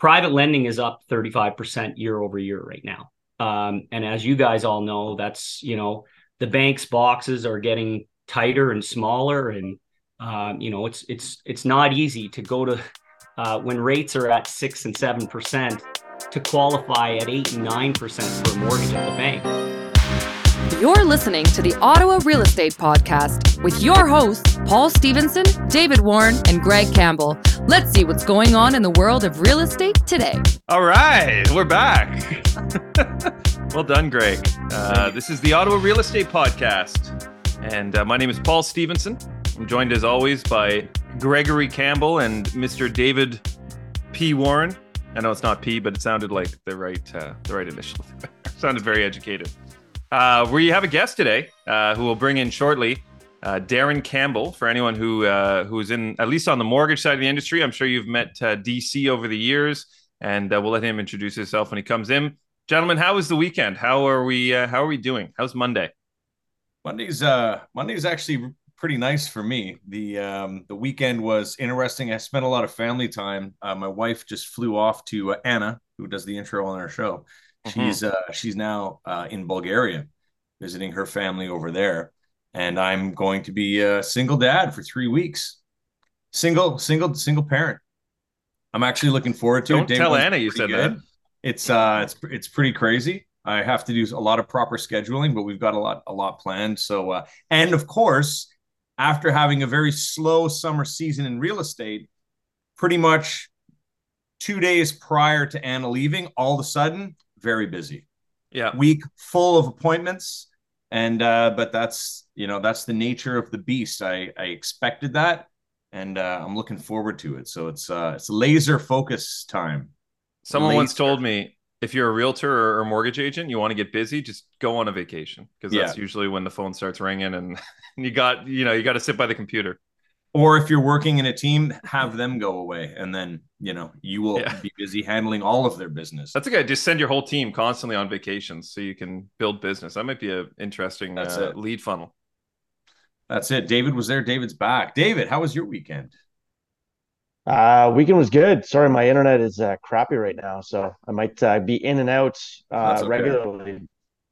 private lending is up 35% year over year right now. Um, and as you guys all know, that's, you know, the bank's boxes are getting tighter and smaller. And, um, you know, it's, it's, it's not easy to go to, uh, when rates are at six and 7% to qualify at eight and 9% for a mortgage at the bank. You're listening to the Ottawa Real Estate Podcast with your hosts, Paul Stevenson, David Warren, and Greg Campbell. Let's see what's going on in the world of real estate today. All right, we're back. well done, Greg. Uh, this is the Ottawa Real Estate Podcast. And uh, my name is Paul Stevenson. I'm joined as always by Gregory Campbell and Mr. David P. Warren. I know it's not P, but it sounded like the right uh, the right initial. sounded very educated. Uh, we have a guest today uh, who will bring in shortly. Uh, Darren Campbell, for anyone who uh, who is in at least on the mortgage side of the industry, I'm sure you've met uh, DC over the years, and uh, we'll let him introduce himself when he comes in. Gentlemen, how was the weekend? How are we? How are we doing? How's Monday? Monday's Monday's actually pretty nice for me. The um the weekend was interesting. I spent a lot of family time. My wife just flew off to Anna, who does the intro on our show. Mm-hmm. She's uh, she's now uh, in Bulgaria, visiting her family over there, and I'm going to be a single dad for three weeks. Single, single, single parent. I'm actually looking forward to it. Don't it. Day tell Anna you said good. that. It's uh, it's it's pretty crazy. I have to do a lot of proper scheduling, but we've got a lot a lot planned. So, uh, and of course, after having a very slow summer season in real estate, pretty much two days prior to Anna leaving, all of a sudden very busy. Yeah. Week full of appointments. And uh, but that's you know, that's the nature of the beast. I I expected that and uh, I'm looking forward to it. So it's uh it's laser focus time. Someone laser. once told me if you're a realtor or, or mortgage agent, you want to get busy, just go on a vacation because that's Yeah. usually when the phone starts ringing and you got you know you got to sit by the computer. Or if you're working in a team, have them go away, and then you know you will Yeah. be busy handling all of their business. That's a good. Just send your whole team constantly on vacations so you can build business. That might be a interesting That's uh, lead funnel. That's it. David was there. David's back. David, how was your weekend? Uh, weekend was good. Sorry, my internet is uh, crappy right now, so I might uh, be in and out uh, okay. regularly.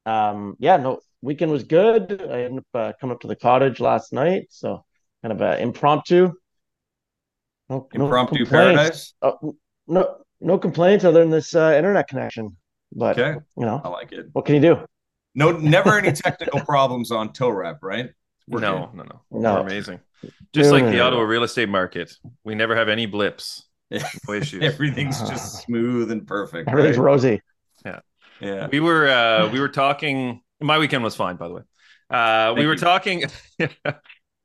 Um, yeah, no, weekend was good. I ended up uh, coming up to the cottage last night, so kind of uh, impromptu. No, no Impromptu complaints. paradise. Oh, no, no complaints other than this uh, internet connection. But Okay, you know, I like it. what can you do? No, never any technical problems on toe rep, right? We're no, good. no, no, No. We're amazing. Just like the no, Ottawa real estate market, we never have any blips, no issues. Everything's just smooth and perfect. Everything's right? rosy. Yeah. Yeah. We were uh, we were talking. My weekend was fine, by the way. Uh, we were you. talking.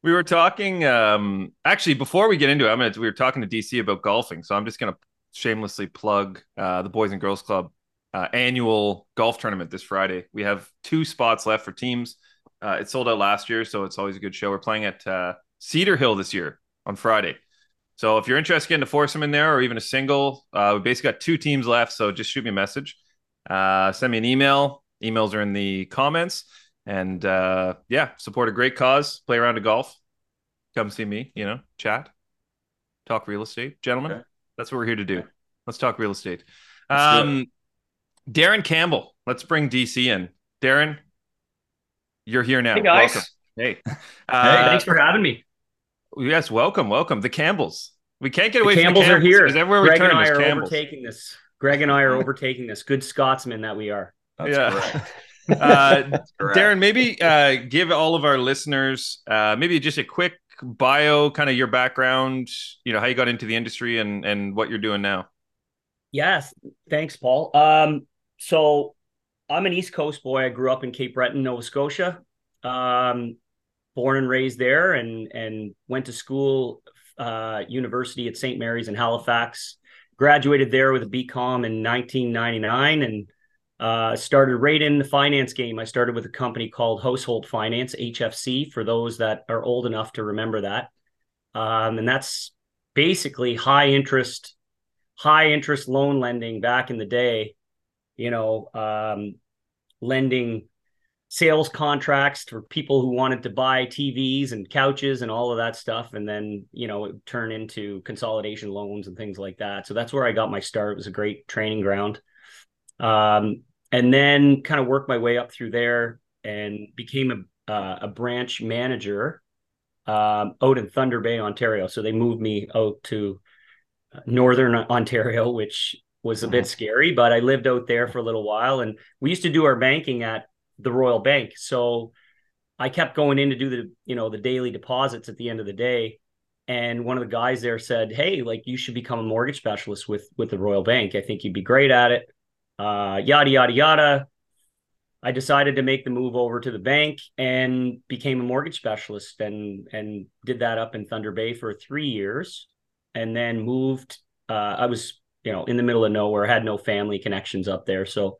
we were talking. Um, actually, before we get into it, I'm gonna. We were talking to DC about golfing, so I'm just gonna shamelessly plug uh, the Boys and Girls Club uh, annual golf tournament this Friday. We have two spots left for teams. Uh, it sold out last year, so it's always a good show. We're playing at uh, Cedar Hill this year on Friday. So if you're interested in getting a foursome in there or even a single, uh, we basically got two teams left. So just shoot me a message, uh, send me an email. Emails are in the comments, and uh, yeah, support a great cause. Play around to golf. Come see me. You know, chat, talk real estate, gentlemen. Okay. That's what we're here to do. Let's talk real estate. Let's Um, Darren Campbell. Let's bring DC in. Darren, you're here now. Hey, guys. Welcome. Hey. Hey, Uh, Thanks for having me. Yes, welcome, welcome. The Campbells. We can't get The away Campbells from the Campbells are the here. because everywhere we turn, and I are Campbells. overtaking this. Greg and I are overtaking this. Good Scotsmen that we are. That's yeah. correct. Uh, Darren, maybe uh, give all of our listeners uh, maybe just a quick bio, kind of your background, you know, how you got into the industry and and what you're doing now. Yes, thanks, Paul. Um, so I'm an East Coast boy. I grew up in Cape Breton, Nova Scotia. Um, born and raised there, and and went to school, uh, university at St. Mary's in Halifax. Graduated there with a BCom in 1999, and uh, started right in the finance game. I started with a company called Household Finance (HFC) for those that are old enough to remember that. Um, and that's basically high interest high interest loan lending back in the day, you know, um, lending sales contracts for people who wanted to buy TVs and couches and all of that stuff. And then, you know, it turned into consolidation loans and things like that. So that's where I got my start. It was a great training ground. Um, and then kind of worked my way up through there and became a, uh, a branch manager um, out in Thunder Bay, Ontario. So they moved me out to uh, Northern Ontario, which was a bit mm-hmm. scary, but I lived out there for a little while. And we used to do our banking at the Royal Bank. So I kept going in to do the, you know, the daily deposits at the end of the day. And one of the guys there said, Hey, like you should become a mortgage specialist with with the Royal Bank. I think you'd be great at it. Uh, yada yada yada. I decided to make the move over to the bank and became a mortgage specialist and and did that up in Thunder Bay for three years, and then moved. Uh, I was you know in the middle of nowhere, had no family connections up there, so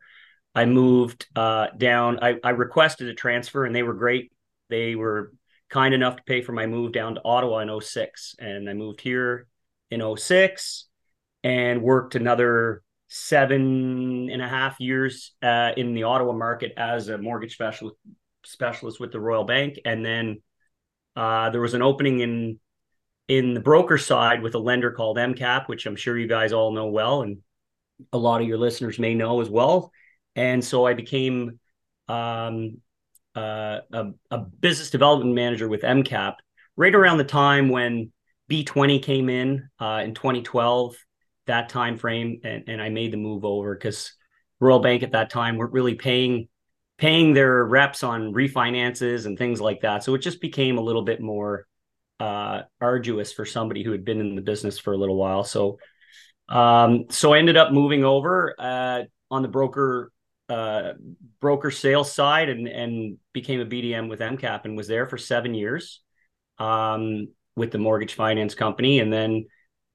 I moved uh, down. I, I requested a transfer, and they were great. They were kind enough to pay for my move down to Ottawa in 06. And I moved here in 06 and worked another seven and a half years uh, in the Ottawa market as a mortgage specialist specialist with the Royal Bank. And then uh, there was an opening in in the broker side with a lender called MCAP, which I'm sure you guys all know well, and a lot of your listeners may know as well and so I became um, uh, a, a, business development manager with MCAP right around the time when B20 came in uh, in 2012, that time frame, and, and I made the move over because Royal Bank at that time weren't really paying paying their reps on refinances and things like that. So it just became a little bit more uh, arduous for somebody who had been in the business for a little while. So um, so I ended up moving over uh, on the broker uh, broker sales side and and became a BDM with MCAP and was there for seven years um, with the mortgage finance company, and then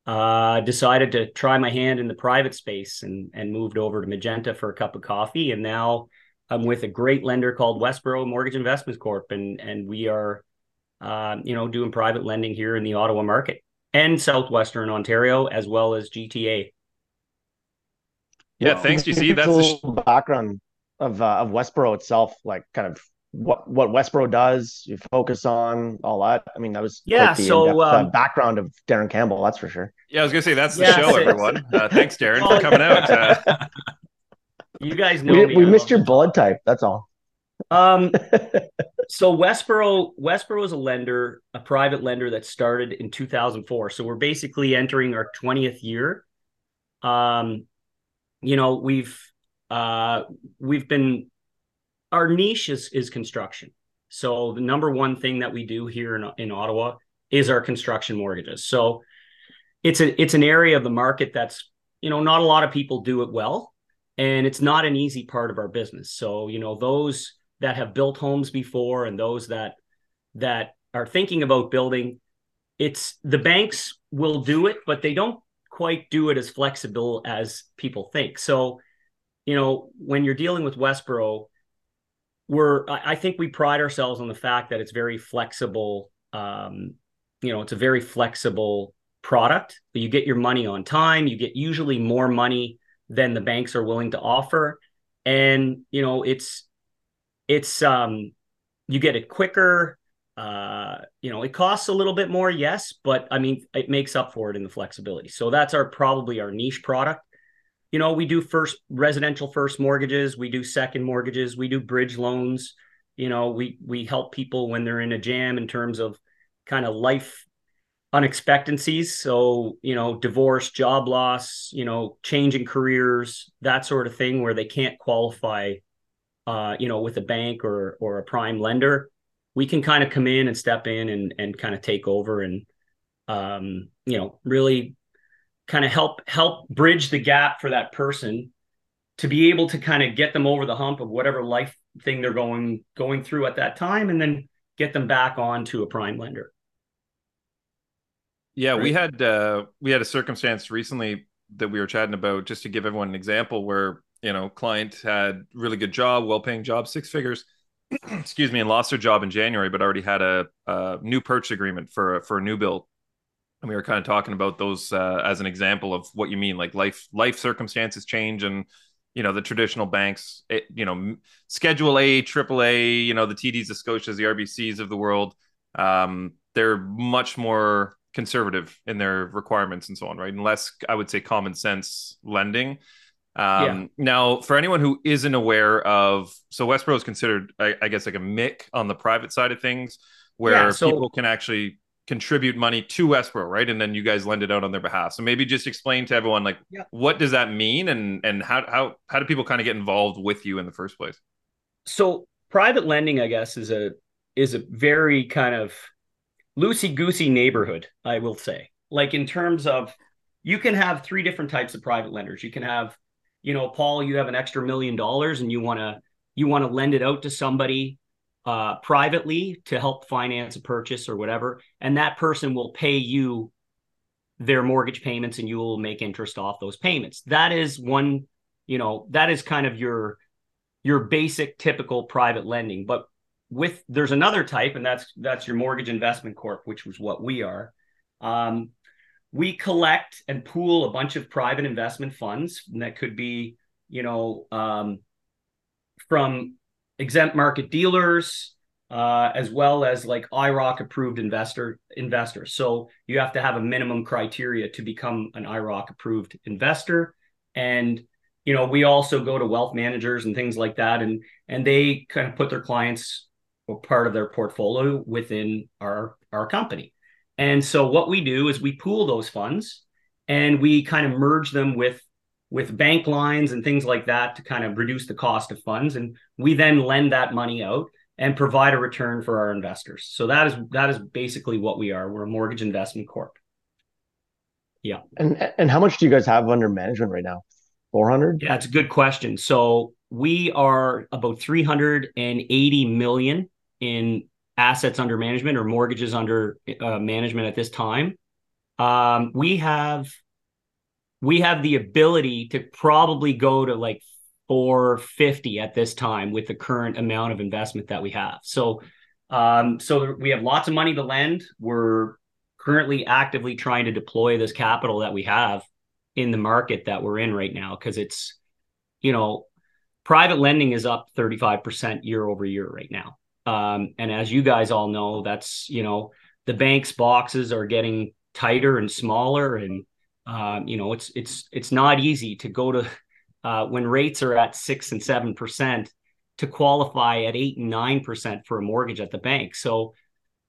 uh, decided to try my hand in the private space and and moved over to Magenta for a cup of coffee, and now I'm with a great lender called Westboro Mortgage Investments Corp, and and we are, uh, you know, doing private lending here in the Ottawa market and southwestern Ontario as well as GTA. Yeah, well, thanks. You see, that's the sh- background of uh, of Westboro itself, like kind of what what Westboro does, you focus on all that. I mean, that was yeah. So uh, um, background of Darren Campbell, that's for sure. Yeah, I was gonna say that's the yeah, show, everyone. Uh, thanks, Darren, for coming out. Uh, you guys know we, we missed your blood type. That's all. Um, so Westboro Westboro is a lender, a private lender that started in 2004. So we're basically entering our 20th year. Um, you know we've uh we've been our niche is is construction. So the number one thing that we do here in, in ottawa is our construction mortgages. So it's a it's an area of the market that's you know not a lot of people do it well and it's not an easy part of our business. So you know those that have built homes before and those that that are thinking about building it's the banks will do it but they don't quite do it as flexible as people think. So, you know, when you're dealing with Westboro, we're I think we pride ourselves on the fact that it's very flexible. Um, you know, it's a very flexible product. You get your money on time. You get usually more money than the banks are willing to offer, and you know, it's it's um, you get it quicker. Uh, you know, it costs a little bit more, yes, but I mean, it makes up for it in the flexibility. So that's our probably our niche product. You know, we do first residential first mortgages, we do second mortgages, we do bridge loans. You know, we we help people when they're in a jam in terms of kind of life unexpectancies. So, you know, divorce, job loss, you know, changing careers, that sort of thing where they can't qualify uh, you know, with a bank or or a prime lender we can kind of come in and step in and and kind of take over and um, you know really kind of help help bridge the gap for that person to be able to kind of get them over the hump of whatever life thing they're going going through at that time and then get them back on to a prime lender yeah right? we had uh we had a circumstance recently that we were chatting about just to give everyone an example where you know client had really good job well paying job six figures excuse me, and lost their job in January, but already had a, a new purchase agreement for a, for a new build. And we were kind of talking about those uh, as an example of what you mean, like life life circumstances change, and you know the traditional banks, it, you know Schedule A, Triple A, you know the TDs, the Scotias, the RBCs of the world. Um, they're much more conservative in their requirements and so on, right? And less, I would say, common sense lending. Um, yeah. Now, for anyone who isn't aware of, so Westboro is considered, I, I, guess, like a MIC on the private side of things, where yeah, so, people can actually contribute money to Westboro, right? And then you guys lend it out on their behalf. So maybe just explain to everyone, like, yeah. what does that mean, and and how how how do people kind of get involved with you in the first place? So private lending, I guess, is a is a very kind of loosey goosey neighborhood, I will say. Like in terms of, you can have three different types of private lenders. You can have you know, Paul, you have an extra million dollars and you want to you want to lend it out to somebody uh, privately to help finance a purchase or whatever, and that person will pay you their mortgage payments and you will make interest off those payments. That is one, you know, that is kind of your your basic typical private lending. But with there's another type, and that's that's your mortgage investment corp, which was what we are. Um, we collect and pool a bunch of private investment funds that could be you know um, from exempt market dealers uh, as well as like IIROC approved investor investors. So you have to have a minimum criteria to become an IIROC approved investor. And you know, we also go to wealth managers and things like that, and and they kind of put their clients or part of their portfolio within our our company. And so what we do is we pool those funds and we kind of merge them with with bank lines and things like that to kind of reduce the cost of funds and we then lend that money out and provide a return for our investors. So that is that is basically what we are. We're a mortgage investment corp. Yeah. And and how much do you guys have under management right now? 400? Yeah, it's a good question. So we are about 380 million in assets under management or mortgages under uh, management at this time. Um, we have we have the ability to probably go to like 450 at this time with the current amount of investment that we have. So um, so we have lots of money to lend. We're currently actively trying to deploy this capital that we have in the market that we're in right now because it's you know private lending is up 35% year over year right now um, and as you guys all know, that's you know the bank's boxes are getting tighter and smaller, and um, you know it's it's it's not easy to go to uh, when rates are at six and seven percent to qualify at eight and nine percent for a mortgage at the bank. So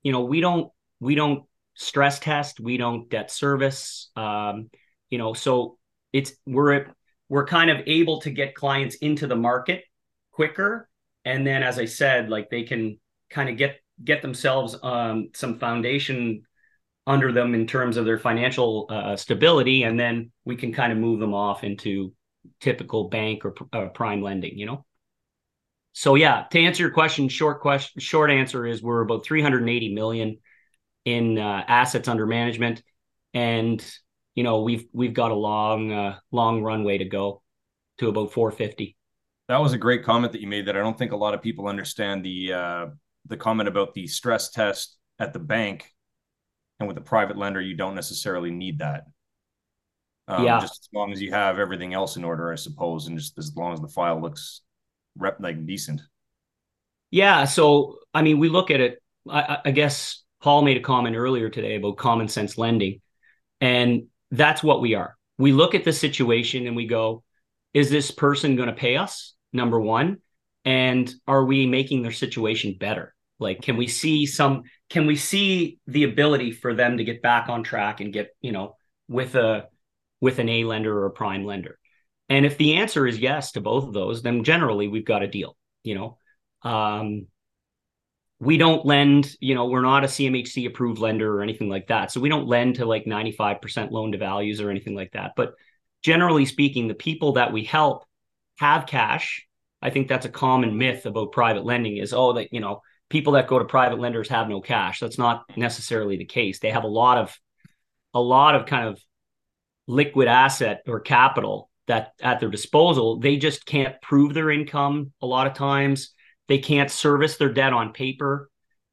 you know we don't we don't stress test, we don't debt service. Um, you know, so it's we're we're kind of able to get clients into the market quicker and then as i said like they can kind of get get themselves um, some foundation under them in terms of their financial uh, stability and then we can kind of move them off into typical bank or uh, prime lending you know? So yeah to answer your question short question short answer is we're about 380 million in uh, assets under management. And you know we've we've got a long uh, long runway to go to about 450 that was a great comment that you made that I don't think a lot of people understand the uh, the comment about the stress test at the bank and with a private lender you don't necessarily need that. Um, yeah. Just as long as you have everything else in order, I suppose, and just as long as the file looks rep like decent. Yeah. So I mean, we look at it. I, I guess Paul made a comment earlier today about common sense lending, and that's what we are. We look at the situation and we go, "Is this person going to pay us? number one and are we making their situation better like can we see some can we see the ability for them to get back on track and get you know with a with an a lender or a prime lender? And if the answer is yes to both of those then generally we've got a deal you know? Um we don't lend you know we're not a cmhc approved lender or anything like that. So we don't lend to like 95% loan to values or anything like that. But generally speaking the people that we help have cash. I think that's a common myth about private lending is oh that you know people that go to private lenders have no cash. That's not necessarily the case. They have a lot of a lot of kind of liquid asset or capital that at their disposal. They just can't prove their income a lot of times. They can't service their debt on paper.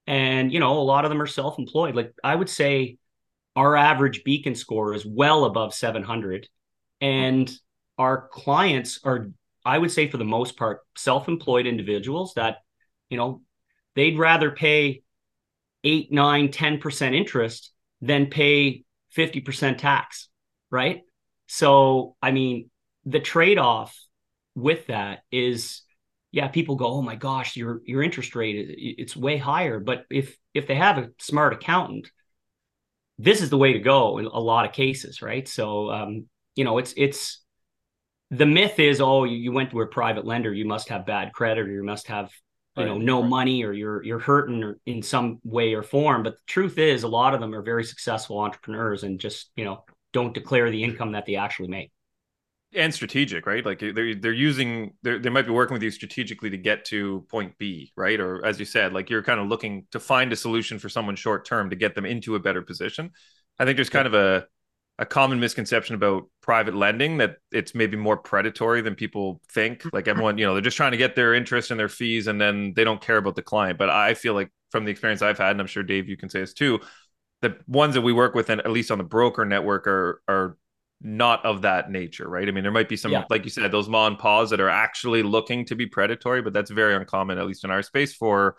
And you know, a lot of them are self-employed. Like I would say our average beacon score is well above 700 and our clients are I would say for the most part, self-employed individuals that, you know, they'd rather pay eight, nine, 10% interest than pay 50% tax, right? So, I mean, the trade-off with that is, yeah, people go, oh my gosh, your your interest rate is it's way higher. But if if they have a smart accountant, this is the way to go in a lot of cases, right? So, um, you know, it's it's the myth is, oh, you went to a private lender, you must have bad credit, or you must have you know no money or you're you're hurting in some way or form. But the truth is a lot of them are very successful entrepreneurs and just you know don't declare the income that they actually make. And strategic right? Like they're they're using they're, they might be working with you strategically to get to point b right? Or as you said like you're kind of looking to find a solution for someone short term to get them into a better position. I think there's kind of a a common misconception about private lending that it's maybe more predatory than people think. Like mm-hmm. everyone, you know, they're just trying to get their interest and their fees and then they don't care about the client. But I feel like from the experience I've had, and I'm sure Dave, you can say this too, the ones that we work with, and at least on the broker network, are are not of that nature, right? I mean, there might be some, yeah. like you said, those ma and paws that are actually looking to be predatory, but that's very uncommon, at least in our space, for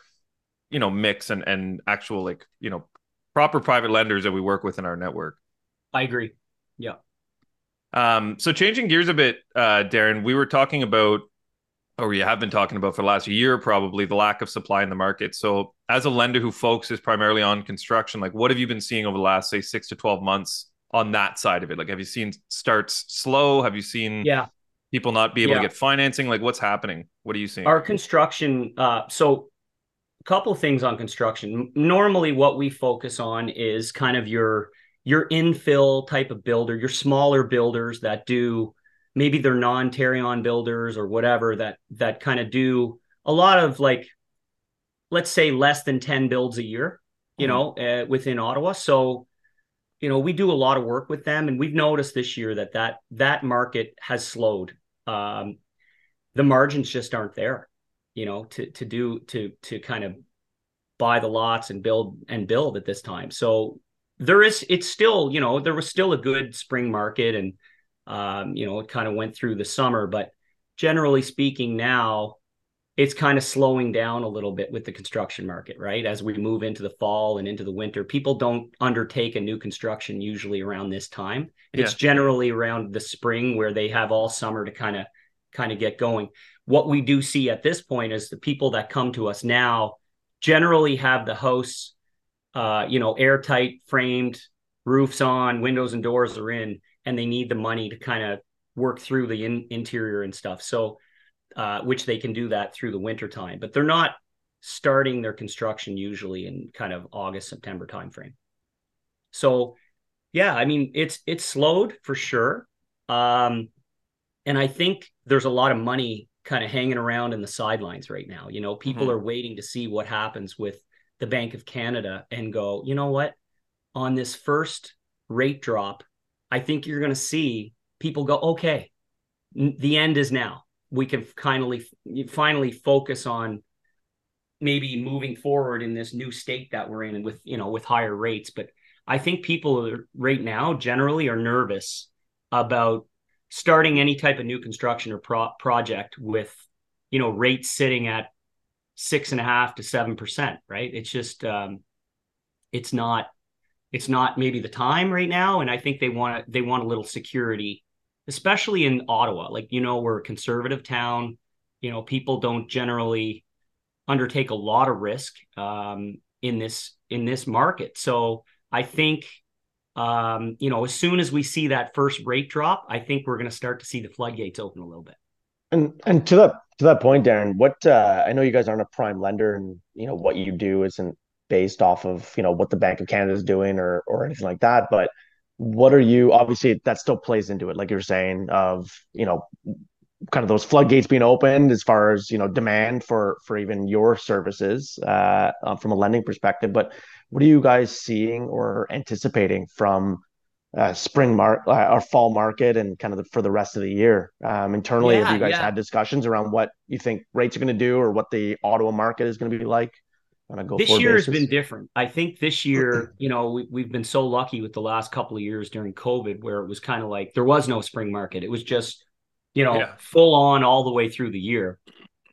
you know, MICs and and actual like you know proper private lenders that we work with in our network. I agree. Yeah. Um, so changing gears a bit, uh, Darren, we were talking about, or we have been talking about for the last year, probably the lack of supply in the market. So as a lender who focuses primarily on construction, like what have you been seeing over the last, say, six to 12 months on that side of it? Like, have you seen starts slow? Have you seen yeah. people not be able yeah. to get financing? Like what's happening? What are you seeing? Our construction, uh, so a couple of things on construction. Normally what we focus on is kind of your, your infill type of builder, your smaller builders that do maybe they're non-Tarion builders or whatever that that kind of do a lot of like let's say less than 10 builds a year, you mm-hmm. know, uh, within Ottawa. So you know, we do a lot of work with them and we've noticed this year that that that market has slowed. Um, the margins just aren't there, you know, to to do to to kind of buy the lots and build and build at this time. So there is it's still you know there was still a good spring market and um, you know it kind of went through the summer but generally speaking now it's kind of slowing down a little bit with the construction market right? As we move into the fall and into the winter people don't undertake a new construction usually around this time. Yeah. it's generally around the spring where they have all summer to kind of kind of get going. What we do see at this point is the people that come to us now generally have the house uh, you know, airtight framed roofs on, windows and doors are in, and they need the money to kind of work through the in- interior and stuff. So, uh, which they can do that through the winter time, but they're not starting their construction usually in kind of August, September timeframe. So, yeah, I mean, it's it's slowed for sure, um, and I think there's a lot of money kind of hanging around in the sidelines right now. You know, people mm-hmm. are waiting to see what happens with the Bank of Canada and go, you know what? On this first rate drop, I think you're going to see people go, okay, the end is now. We can finally finally focus on maybe moving forward in this new state that we're in with you know with higher rates. But I think people right now generally are nervous about starting any type of new construction or pro- project with you know rates sitting at six and a half to seven percent, right? It's just um, it's not it's not maybe the time right now, and I think they want they want a little security, especially in Ottawa. Like you know, we're a conservative town. You know, people don't generally undertake a lot of risk um, in this in this market. So I think um, you know, as soon as we see that first rate drop, I think we're going to start to see the floodgates open a little bit. And and to that to that point, Darren, what uh, I know you guys aren't a prime lender, and you know what you do isn't based off of you know what the Bank of Canada is doing or or anything like that. But what are you? Obviously, that still plays into it, like you're saying, of you know, kind of those floodgates being opened as far as you know demand for for even your services uh, from a lending perspective. But what are you guys seeing or anticipating from uh, spring mark uh, or fall market and kind of the, for the rest of the year um, internally yeah, have you guys yeah. had discussions around what you think rates are going to do or what the Ottawa market is going to be like on a go this year basis? has been different I think this year you know we, we've been so lucky with the last couple of years during COVID where it was kind of like there was no spring market it was just you know, Yeah. full on all the way through the year.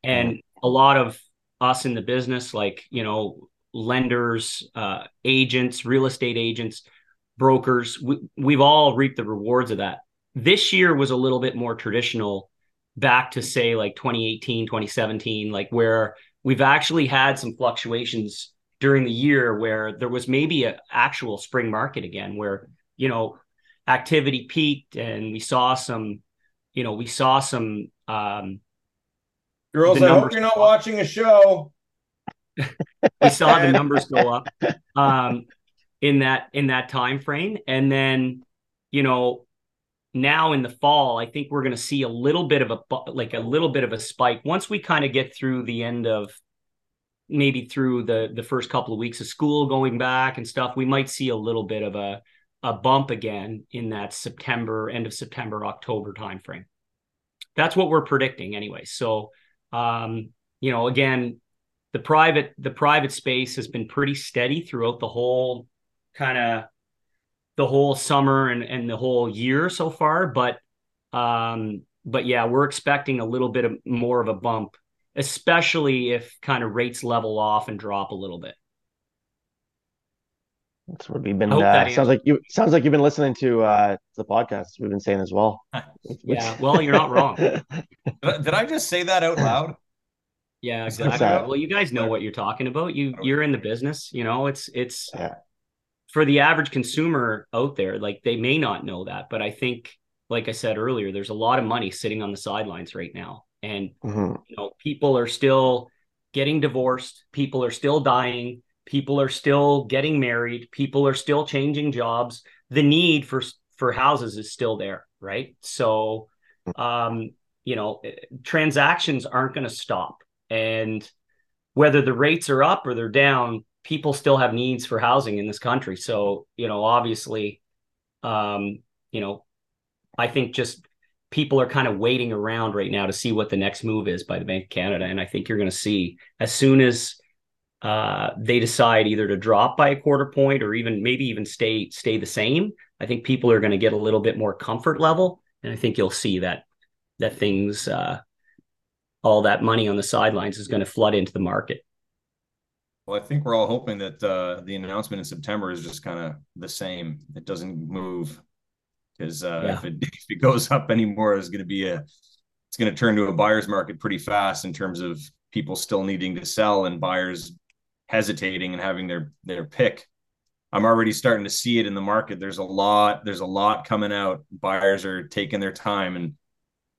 And a lot of us in the business, like, you know, lenders, uh, agents, real estate agents, brokers, we, we've all reaped the rewards of that. This year was a little bit more traditional back to say like 2018, 2017, like where we've actually had some fluctuations during the year where there was maybe an actual spring market again where, you know, activity peaked and we saw some, you know, we saw some um Girls, I hope you're not watching a show. we saw the numbers go up um, in that in that time frame and then you know now in the fall i think we're going to see a little bit of a like a little bit of a spike. Once we kind of get through the end of maybe through the the first couple of weeks of school going back and stuff we might see a little bit of a a bump again in that september end of september october timeframe. That's what we're predicting anyway. So um you know again the private the private space has been pretty steady throughout the whole kind of the whole summer and and the whole year so far but um but yeah we're expecting a little bit of more of a bump especially if kind of rates level off and drop a little bit That's what we've been. Uh, sounds answers- like you. Sounds like you've been listening to uh, the podcast. We've been saying as well. Yeah, well, you're not wrong. Did I, just say that out loud? yeah exactly well you guys know what you're talking about you you're in the business you know it's it's Yeah. For the average consumer out there like they may not know that but i think like i said earlier there's a lot of money sitting on the sidelines right now. And Mhm. you know people are still getting divorced people are still dying people are still getting married people are still changing jobs. The need for for houses is still there right? So um you know eh, transactions aren't going to stop. And whether the rates are up or they're down people still have needs for housing in this country. So you know obviously um you know i think just people are kind of waiting around right now to see what the next move is by the bank of canada. And i think you're going to see as soon as uh, they decide either to drop by a quarter point or even maybe even stay stay the same i think people are going to get a little bit more comfort level. And i think you'll see that that things uh, all that money on the sidelines is going to flood into the market Well, I think we're all hoping that uh, the announcement in September is just kind of the same. It doesn't move because uh, Yeah. if it if it goes up anymore, it's going to be a it's going to turn to a buyer's market pretty fast in terms of people still needing to sell and buyers hesitating and having their their pick. I'm already starting to see it in the market. There's a lot. There's a lot coming out. Buyers are taking their time and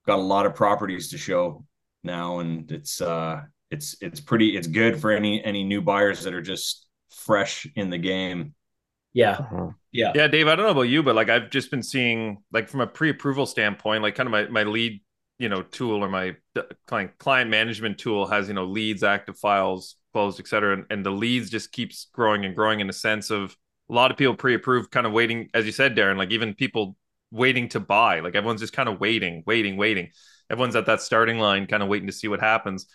got a lot of properties to show now, and it's uh it's it's pretty it's good for any any new buyers that are just fresh in the game. yeah Mhm. yeah Yeah, Dave, I don't know about you, but like I've just been seeing like from a pre-approval standpoint, like kind of my, my lead, you know, tool or my client client management tool has, you know, leads, active files, closed, et cetera. And, and the leads just keeps growing and growing in a sense of a lot of people pre-approved kind of waiting, as you said, Darren, like even people waiting to buy, like everyone's just kind of waiting, waiting, waiting. Everyone's at that starting line, kind of waiting to see what happens.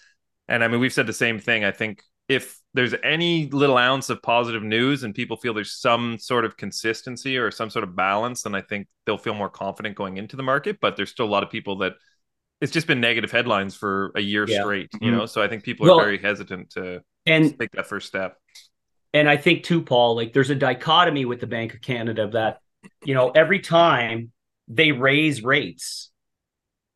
And I mean, we've said the same thing. I think if there's any little ounce of positive news and people feel there's some sort of consistency or some sort of balance, then I think they'll feel more confident going into the market. But there's still a lot of people that it's just been negative headlines for a year Yeah. straight, you Mhm. know? So I think people Well- are very hesitant to and take that first step. and I think too, Paul, like there's a dichotomy with the Bank of Canada that, you know, every time they raise rates,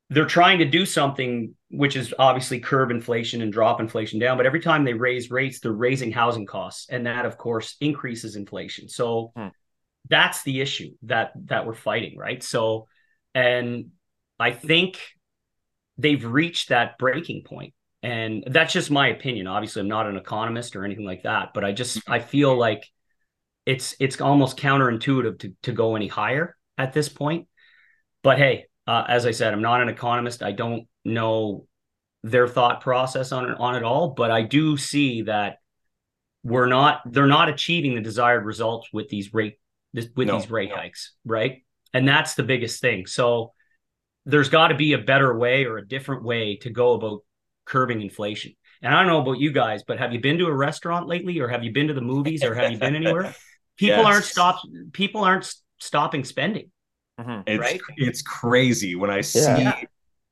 they're trying to do something which is obviously curb inflation and drop inflation down. But every time they raise rates, they're raising housing costs, and that, of course, increases inflation. So Hmm. that's the issue that that we're fighting, right? So, and I think they've reached that breaking point and that's just my opinion obviously i'm not an economist or anything like that but i just i feel like it's it's almost counterintuitive to to go any higher at this point but hey uh, as i said i'm not an economist i don't know their thought process on it on it all but i do see that we're not they're not achieving the desired results with these rate this, with No, these rate no. hikes right and that's the biggest thing so there's got to be a better way or a different way to go about curbing inflation. And I don't know about you guys, but have you been to a restaurant lately or have you been to the movies or have you been anywhere? People Yes. aren't stop people aren't stopping spending. Mhm. It's Right? it's crazy when I see Yeah.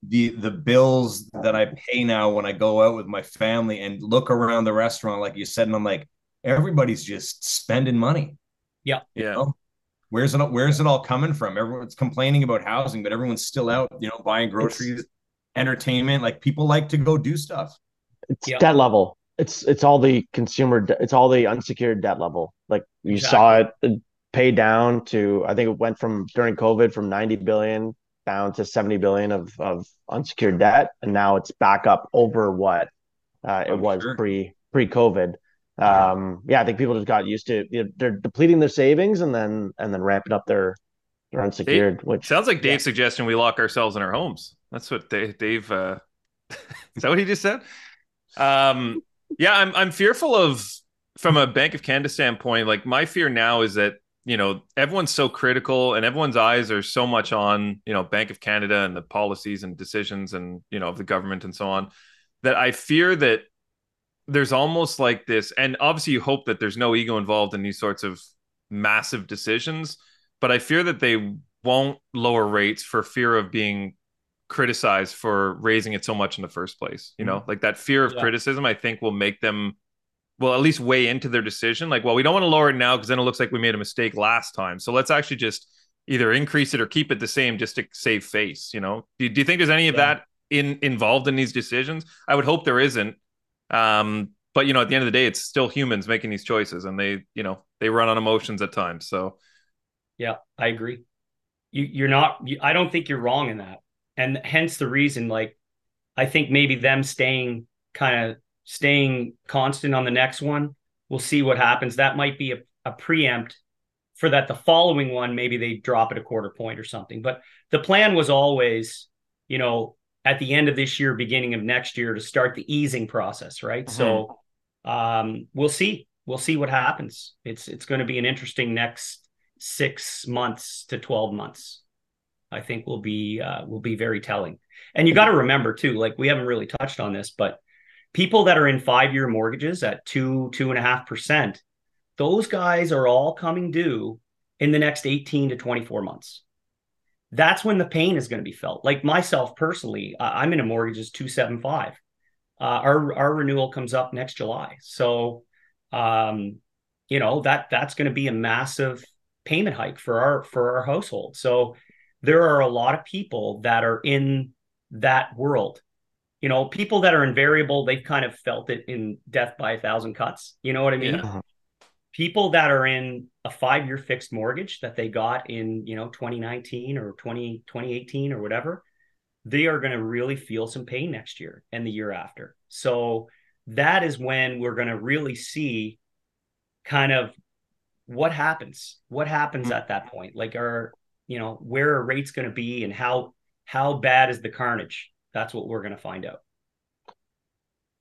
The the bills that I pay now when I go out with my family and look around the restaurant, like you said, and I'm like, everybody's just spending money. Yeah. Yeah. know? Where's it where's it all coming from? Everyone's complaining about housing, but everyone's still out, you know, buying groceries, it's, entertainment. Like people like to go do stuff. It's yeah. debt level. It's it's all the consumer de- it's all the unsecured debt level. Like you exactly. saw it uh, pay down to I think it went from during COVID from 90 billion down to 70 billion of, of unsecured debt and now it's back up over what uh, it was sure. pre pre covid um, yeah i think people just got used to you know, they're depleting their savings and then and then ramping up their their unsecured Dave, which sounds like dave's yeah. suggestion we lock ourselves in our homes that's what dave, dave uh is that what he just said um yeah i'm i'm fearful of from a bank of canada standpoint like my fear now is that you know everyone's so critical and everyone's eyes are so much on you know bank of canada and the policies and decisions and you know of the government and so on that i fear that there's almost like this and obviously you hope that there's no ego involved in these sorts of massive decisions but i fear that they won't lower rates for fear of being criticized for raising it so much in the first place you know mm-hmm. like that fear of yeah. criticism i think will make them will at least weigh into their decision. Like, well, we don't want to lower it now because then it looks like we made a mistake last time. So let's actually just either increase it or keep it the same just to save face. You know, do, do you think there's any of yeah. that in involved in these decisions? I would hope there isn't. Um, but you know, at the end of the day, it's still humans making these choices, and they, you know, they run on emotions at times. So, yeah, I agree. You, you're not. You, I don't think you're wrong in that, and hence the reason. Like, I think maybe them staying kind of staying constant on the next one. We'll see what happens. That might be a, a preempt for that the following one, maybe they drop it a quarter point or something. But the plan was always, you know, at the end of this year, beginning of next year to start the easing process, right? Mm-hmm. So um, we'll see. We'll see what happens. It's it's going to be an interesting next six months to 12 months. I think will be uh, will be very telling. And you got to remember too, like we haven't really touched on this, but people that are in five year mortgages at two, two and a half percent, those guys are all coming due in the next 18 to 24 months. That's when the pain is going to be felt. Like myself personally, I'm in a mortgage is 275. Uh, our our renewal comes up next July. So um, you know, that that's going to be a massive payment hike for our for our household. So there are a lot of people that are in that world you know, people that are invariable, they've kind of felt it in death by a thousand cuts. You know what I mean? Yeah. People that are in a five year fixed mortgage that they got in, you know, 2019 or 20, 2018 or whatever, they are going to really feel some pain next year and the year after. So that is when we're going to really see kind of what happens, what happens mm-hmm. at that point. Like, are, you know, where are rates going to be and how, how bad is the carnage? That's what we're going to find out.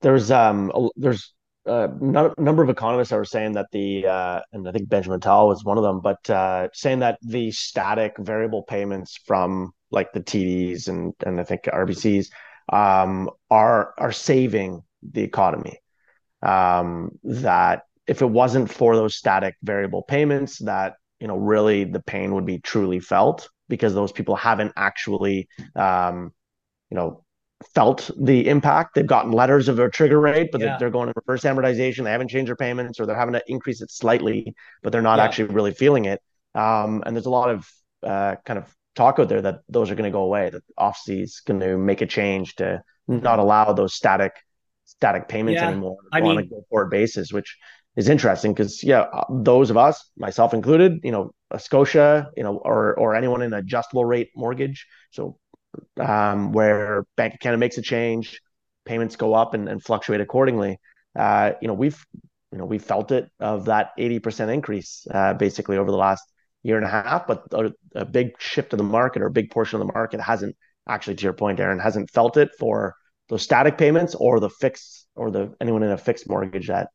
There's um there's a number of economists that were saying that the uh, and I think Benjamin Tal was one of them, but uh, saying that the static variable payments from like the TDs and and I think RBCs um, are are saving the economy. Um, that if it wasn't for those static variable payments, that you know really the pain would be truly felt because those people haven't actually um, you know felt the impact. They've gotten letters of a trigger rate, but yeah. they're going in reverse amortization. They haven't changed their payments, or they're having to increase it slightly, but they're not yeah. actually really feeling it. Um, and there's a lot of uh, kind of talk out there that those are going to go away. That OSFI is going to make a change to not allow those static static payments yeah. anymore I on mean, a go forward basis, which is interesting because yeah, uh, those of us, myself included, you know, a Scotia, you know, or or anyone in adjustable rate mortgage, so um, where Bank of Canada makes a change, payments go up and, and fluctuate accordingly. Uh, you know, we've you know we felt it of that 80% increase uh, basically over the last year and a half, but a, a, big shift of the market or a big portion of the market hasn't actually, to your point, Darren, hasn't felt it for those static payments or the fixed or the anyone in a fixed mortgage that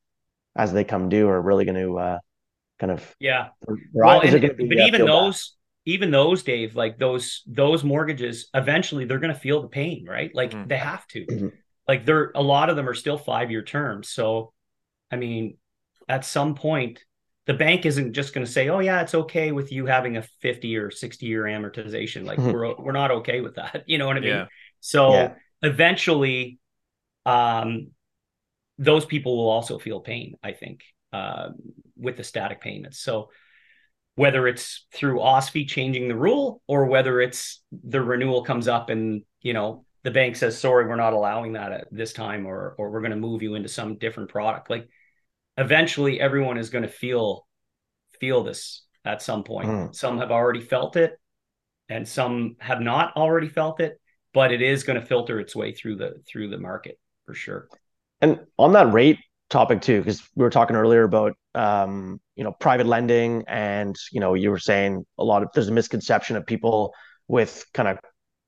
as they come due are really going to uh, kind of yeah. Well, and, but uh, even those even those dave like those those mortgages eventually they're going to feel the pain right like mm-hmm. they have to mm-hmm. like they're a lot of them are still five year terms so i mean at some point the bank isn't just going to say oh yeah it's okay with you having a 50 or 60 year amortization like mm-hmm. we're we're not okay with that you know what i mean yeah. So Yeah. eventually, um, those people will also feel pain. I think uh, with the static payments. So whether it's through OSFI changing the rule or whether it's the renewal comes up and you know the bank says sorry we're not allowing that at this time or or we're going to move you into some different product. Like eventually everyone is going to feel feel this at some point. Mm. some have already felt it and some have not already felt it but it is going to filter its way through the through the market for sure. And on that rate topic too, because we were talking earlier about um, you know, private lending and you know, you were saying a lot of there's a misconception of people with kind of,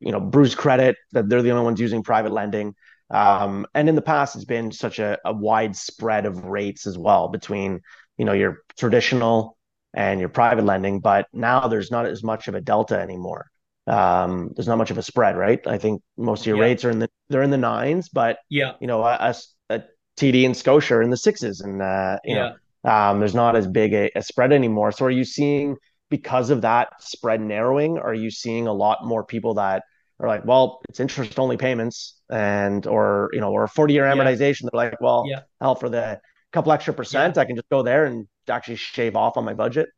you know, bruised credit that they're the only ones using private lending. Um, and in the past, it's been such a, a wide spread of rates as well between, you know, your traditional and your private lending, but now there's not as much of a delta anymore. Um, there's not much of a spread, right? I think most of your Yeah. rates are in the they're in the nines, but yeah you know, a TD and Scotia are in the sixes, and uh, you yeah know, um, there's not as big a, a spread anymore. So, are you seeing because of that spread narrowing? Are you seeing a lot more people that are like, well, it's interest only payments, and or you know, or 40 year Yeah. amortization? They're like, well, Yeah. hell, for the couple extra percent, I can just go there and actually shave off on my budget.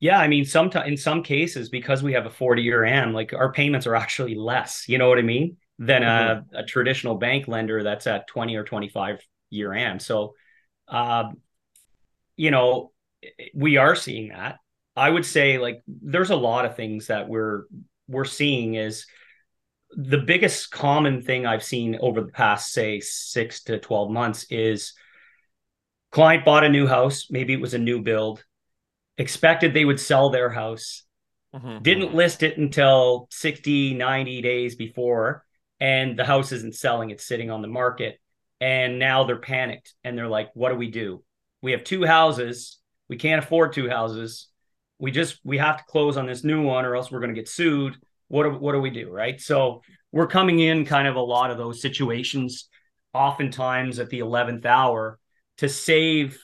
Yeah, I mean, sometimes in some cases, because we have a 40 year AM, like our payments are actually less, you know what I mean, than a, a traditional bank lender that's at 20 or 25 year AM. So, uh, you know, we are seeing that. I would say like there's a lot of things that we're we're seeing is the biggest common thing I've seen over the past say 6 to 12 months is client bought a new house, maybe it was a new build, expected they would sell their house, Mhm. didn't list it until 60, 90 days before, and the house isn't selling, it's sitting on the market. And now they're panicked and they're like, what do we do? We have two houses. We can't afford two houses. We just we have to close on this new one or else we're going to get sued. What do, what do we do? Right. So we're coming in kind of a lot of those situations, oftentimes at the 11th hour to save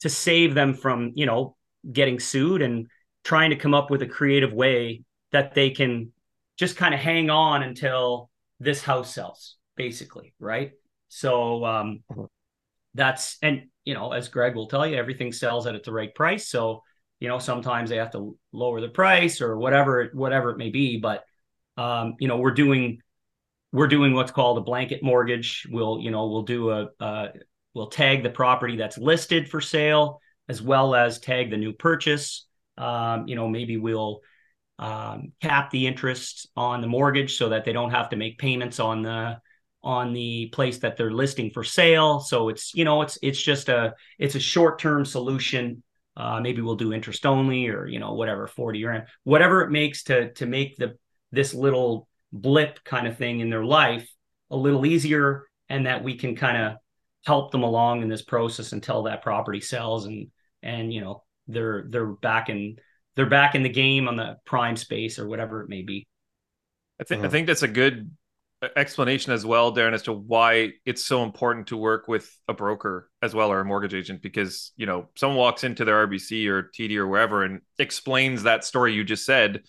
to save them from, you know, getting sued and trying to come up with a creative way that they can just kind of hang on until this house sells, basically, right? So um, Mhm. that's and you know, as Greg will tell you, everything sells at the right price. So you know, sometimes they have to lower the price or whatever, whatever it may be. But um, you know, we're doing we're doing what's called a blanket mortgage. We'll you know we'll do a uh, we'll tag the property that's listed for sale as well as tag the new purchase. Um, you know, maybe we'll um, cap the interest on the mortgage so that they don't have to make payments on the on the place that they're listing for sale. So it's you know it's it's just a it's a short term solution. Uh, maybe we'll do interest only or you know whatever forty or whatever it makes to to make the this little blip kind of thing in their life a little easier and that we can kind of help them along in this process until that property sells and and you know they're they're back in they're back in the game on the prime space or whatever it may be. I think I Mhm. think that's a good explanation as well, Darren, as to why it's so important to work with a broker as well or a mortgage agent because you know someone walks into their RBC or TD or wherever and explains that story you just said,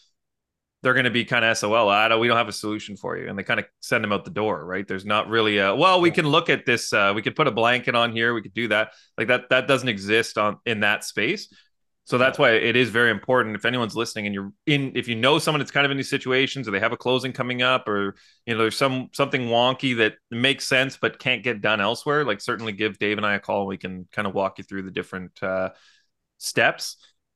they're going to be kind of SOL. I don't, we don't have a solution for you, and they kind of send them out the door. Right? There's not really a well, we can look at this. Uh, we could put a blanket on here. We could do that. Like that. That doesn't exist on in that space. So that's why it is very important. If anyone's listening and you're in, if you know someone that's kind of in these situations, or they have a closing coming up, or you know there's some something wonky that makes sense but can't get done elsewhere, like certainly give Dave and I a call. We can kind of walk you through the different uh, steps.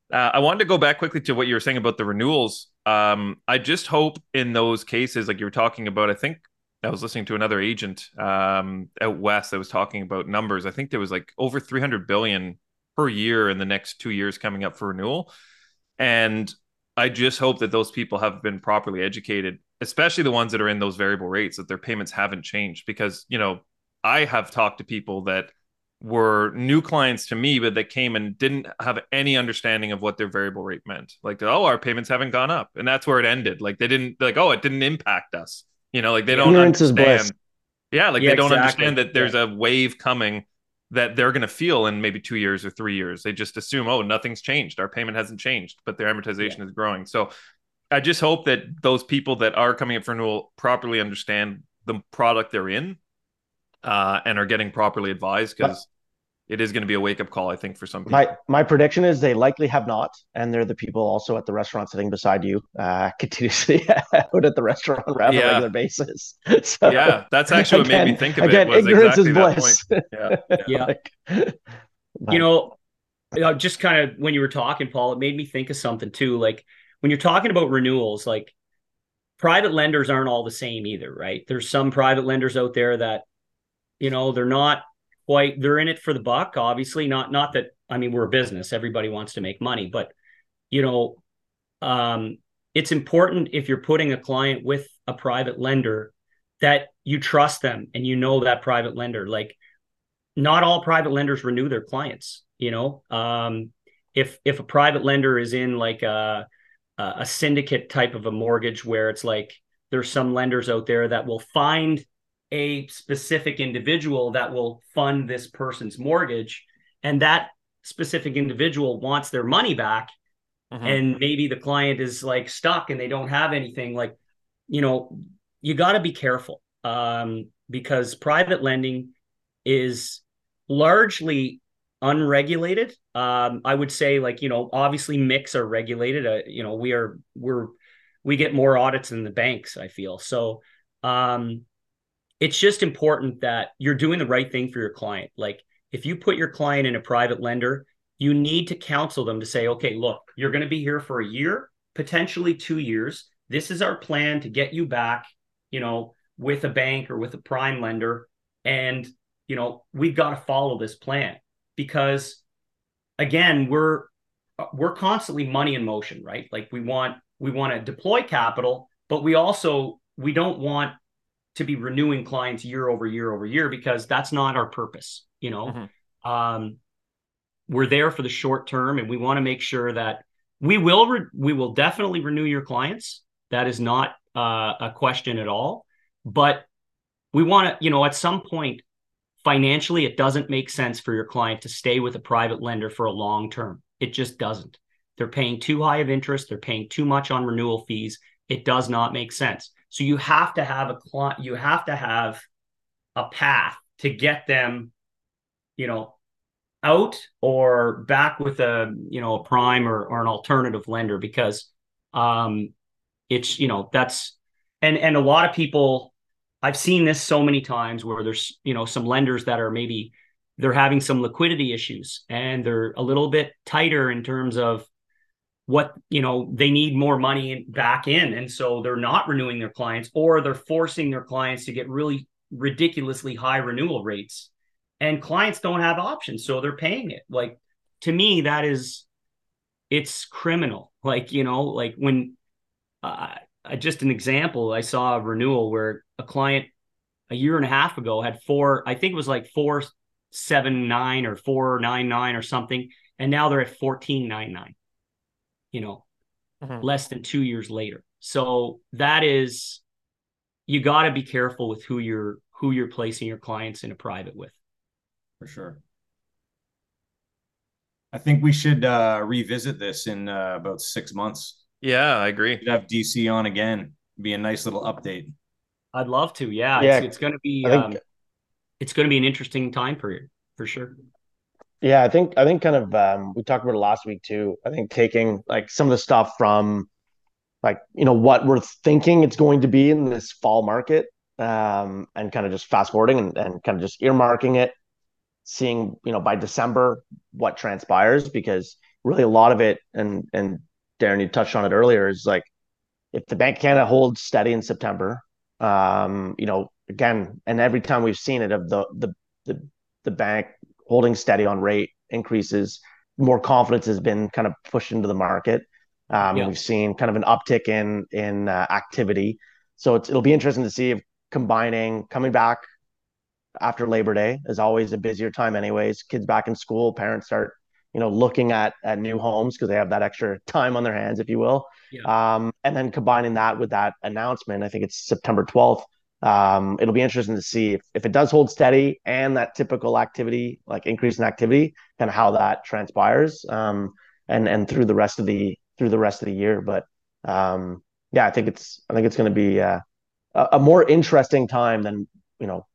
Uh, I wanted to go back quickly to what you were saying about the renewals. Um, I just hope in those cases, like you were talking about, I think I was listening to another agent um, out west that was talking about numbers. I think there was like over 300 billion per year in the next two years coming up for renewal. And I just hope that those people have been properly educated, especially the ones that are in those variable rates, that their payments haven't changed. Because, you know, I have talked to people that were new clients to me, but that came and didn't have any understanding of what their variable rate meant. Like, oh, our payments haven't gone up. And that's where it ended. Like, they didn't, like, oh, it didn't impact us. You know, like they don't Ignorance understand. Yeah, like Yeah, they don't exactly. understand that there's a wave coming that they're going to feel in maybe two years or three years. They just assume, oh, nothing's changed. Our payment hasn't changed, but their amortization is growing. So I just hope that those people that are coming up for renewal properly understand the product they're in uh, and are getting properly advised because it is going to be a wake up call, I think, for some people. My my prediction is they likely have not, and they're the people also at the restaurant sitting beside you, uh, continuously out at the restaurant on yeah. a regular basis. So, yeah, that's actually again, what made me think of again, it. Again, ignorance exactly is bliss. Yeah, yeah. like, you know, just kind of when you were talking, Paul, it made me think of something too. Like when you're talking about renewals, like private lenders aren't all the same either, right? There's some private lenders out there that, you know, they're not they're in it for the buck obviously not not that i mean we're a business everybody wants to make money but you know um it's important if you're putting a client with a private lender that you trust them and you know that private lender. Like not all private lenders renew their clients you know? Um if if a private lender is in like a a syndicate type of a mortgage where it's like there's some lenders out there that will find a specific individual that will fund this person's mortgage and that specific individual wants their money back uh-huh. and maybe the client is like stuck and they don't have anything like you know you got to be careful um, because private lending is largely unregulated um, i would say like you know obviously MICs are regulated uh, you know we are we're we get more audits than the banks i feel so um, it's just important that you're doing the right thing for your client. Like if you put your client in a private lender, you need to counsel them to say, okay, look, you're going to be here for a year, potentially two years. This is our plan to get you back, you know, with a bank or with a prime lender. And, you know, we've got to follow this plan because again, we're we're constantly money in motion, right? Like we want we want to deploy capital, but we also we don't want to be renewing clients year over year over year because that's not our purpose you know? Mm-hmm. um, we're there for the short term and we want to make sure that we will re- we will definitely renew your clients. That is not uh, a question at all but we want to you know at some point financially it doesn't make sense for your client to stay with a private lender for a long term. It just doesn't. They're paying too high of interest. They're paying too much on renewal fees. It does not make sense so you have to have a client, you have to have a path to get them, you know, out or back with a, you know, a prime or, or an alternative lender because um it's, you know, that's and and a lot of people I've seen this so many times where there's, you know, some lenders that are maybe they're having some liquidity issues and they're a little bit tighter in terms of what you know they need more money back in. And so they're not renewing their clients or they're forcing their clients to get really ridiculously high renewal rates and clients don't have options so they're paying it. Like to me that is it's criminal. Like you know like when uh, just an example i saw a renewal where a client a year and a half ago had four i think it was like four seven nine or four nine nine or something and now they're at fourteen nine nine you know, mm-hmm. less than two years later. So that is, you got to be careful with who you're who you're placing your clients in a private with. For sure. I think we should uh, revisit this in uh, about six months. Yeah, I agree. Should have DC on again. Be a nice little update. I'd love to. Yeah, yeah. it's, it's going to be. Think... Um, it's going to be an interesting time period for sure. Yeah, I think I think kind of um, we talked about it last week too. I think taking like some of the stuff from like you know what we're thinking it's going to be in this fall market um, and kind of just fast forwarding and, and kind of just earmarking it, seeing you know by December what transpires because really a lot of it and and Darren you touched on it earlier is like if the Bank Canada holds steady in September, um, you know again and every time we've seen it of the the the the bank holding steady on rate increases. More confidence has been kind of pushed into the market. Um, yeah. We've seen kind of an uptick in in uh, activity. So it'll be interesting to see if combining coming back after Labor Day is always a busier time, anyways. Kids back in school, parents start you know looking at at new homes because they have that extra time on their hands, if you will. Yeah. Um, and then combining that with that announcement, I think it's September twelfth um, it'll be interesting to see if, if it does hold steady and that typical activity, like increase in activity, kind of how that transpires, um, and and through the rest of the through the rest of the year. But um, yeah, I think it's I think it's going to be uh, a, a more interesting time than you know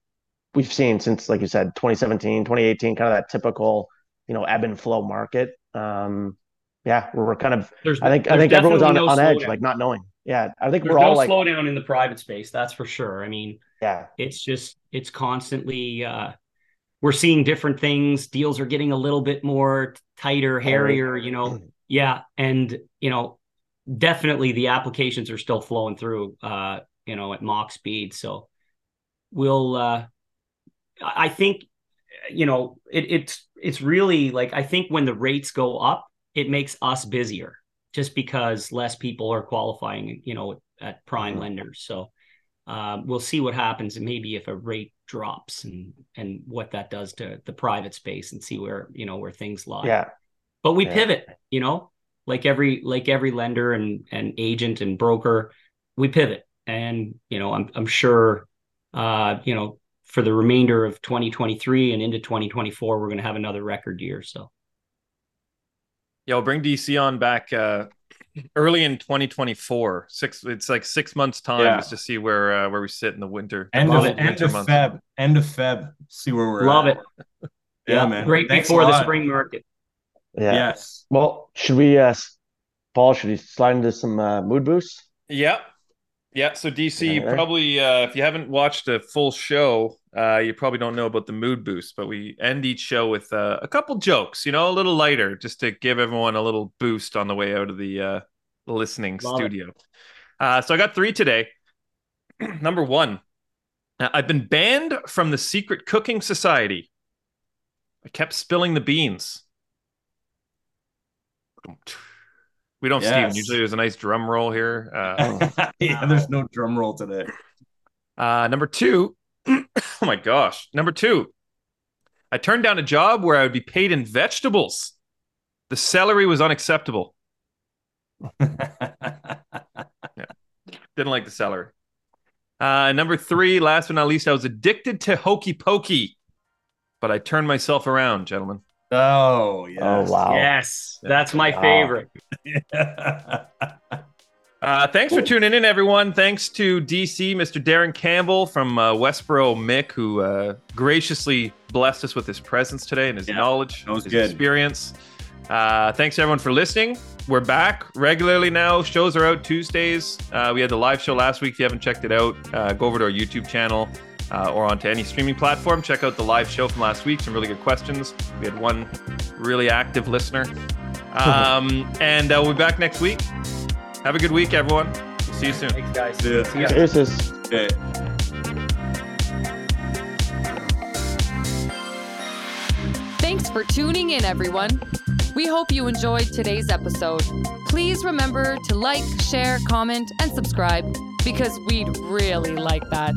we've seen since, like you said, 2017, 2018, kind of that typical you know ebb and flow market. Um, yeah, we're, we're kind of. There's, I think I think everyone's on no on edge, like not knowing. Yeah, I think There's we're no all like, slowdown in the private space, that's for sure. I mean, yeah, it's just it's constantly uh we're seeing different things. Deals are getting a little bit more tighter hairier you know? Yeah and you know definitely the applications are still flowing through uh you know at Mach speed. So we'll uh i think you know it, it's it's really like i think when the rates go up it makes us busier just because less people are qualifying you know at prime Mhm. lenders. So uh, we'll see what happens and maybe if a rate drops and and what that does to the private space and see where you know where things lie. Yeah, but we Yeah. pivot you know like every like every lender and and agent and broker we pivot. And you know i'm i'm sure uh you know for the remainder of 2023 and into 2024 we're going to have another record year. So Yeah, we'll bring DC on back uh, early in 2024. Six. It's like six months time Yeah. just to see where uh, where we sit in the winter. End of it. end of months. Feb. End of Feb. See where we're at. love at. it Yeah, man. Great Thanks before the spring market yeah. Yes. Well, should we, uh, Paul? Should we slide into some uh, mood boosts? Yeah. Yeah. So DC, there. probably uh, if you haven't watched a full show, uh, you probably don't know about the mood boost, but we end each show with uh, a couple jokes, you know, a little lighter, just to give everyone a little boost on the way out of the uh, listening Love studio. Uh, so I got three today. Number one, uh, I've been banned from the secret cooking society. I kept spilling the beans. We don't, Steven. Yes. Usually there's a nice drum roll here. Uh, yeah, there's no drum roll today. Uh, number two, oh my gosh. Number two, I turned down a job where I would be paid in vegetables. The salary was unacceptable. yeah. Didn't like the salary. Uh, number three, last but not least, I was addicted to hokey pokey, but I turned myself around, gentlemen. Oh, yes. Oh wow. yes that's my Wow. favorite Uh, thanks for tuning in, everyone. Thanks to DC, Mr. Darren Campbell from uh, Westboro MIC, who uh, graciously blessed us with his presence today and his Yeah, knowledge, that his good. experience. Uh, thanks everyone for listening. We're back regularly now. Shows are out Tuesdays. Uh, we had the live show last week. If you haven't checked it out, uh, go over to our YouTube channel uh, or onto any streaming platform. Check out the live show from last week. Some really good questions. We had one really active listener. Um, and uh, we'll be back next week. Have a good week, everyone. See you soon. thanks guys Yeah. See ya. Cheers. sis. Okay. Thanks for tuning in, everyone. We hope you enjoyed today's episode. Please remember to like, share, comment, and subscribe because we'd really like that.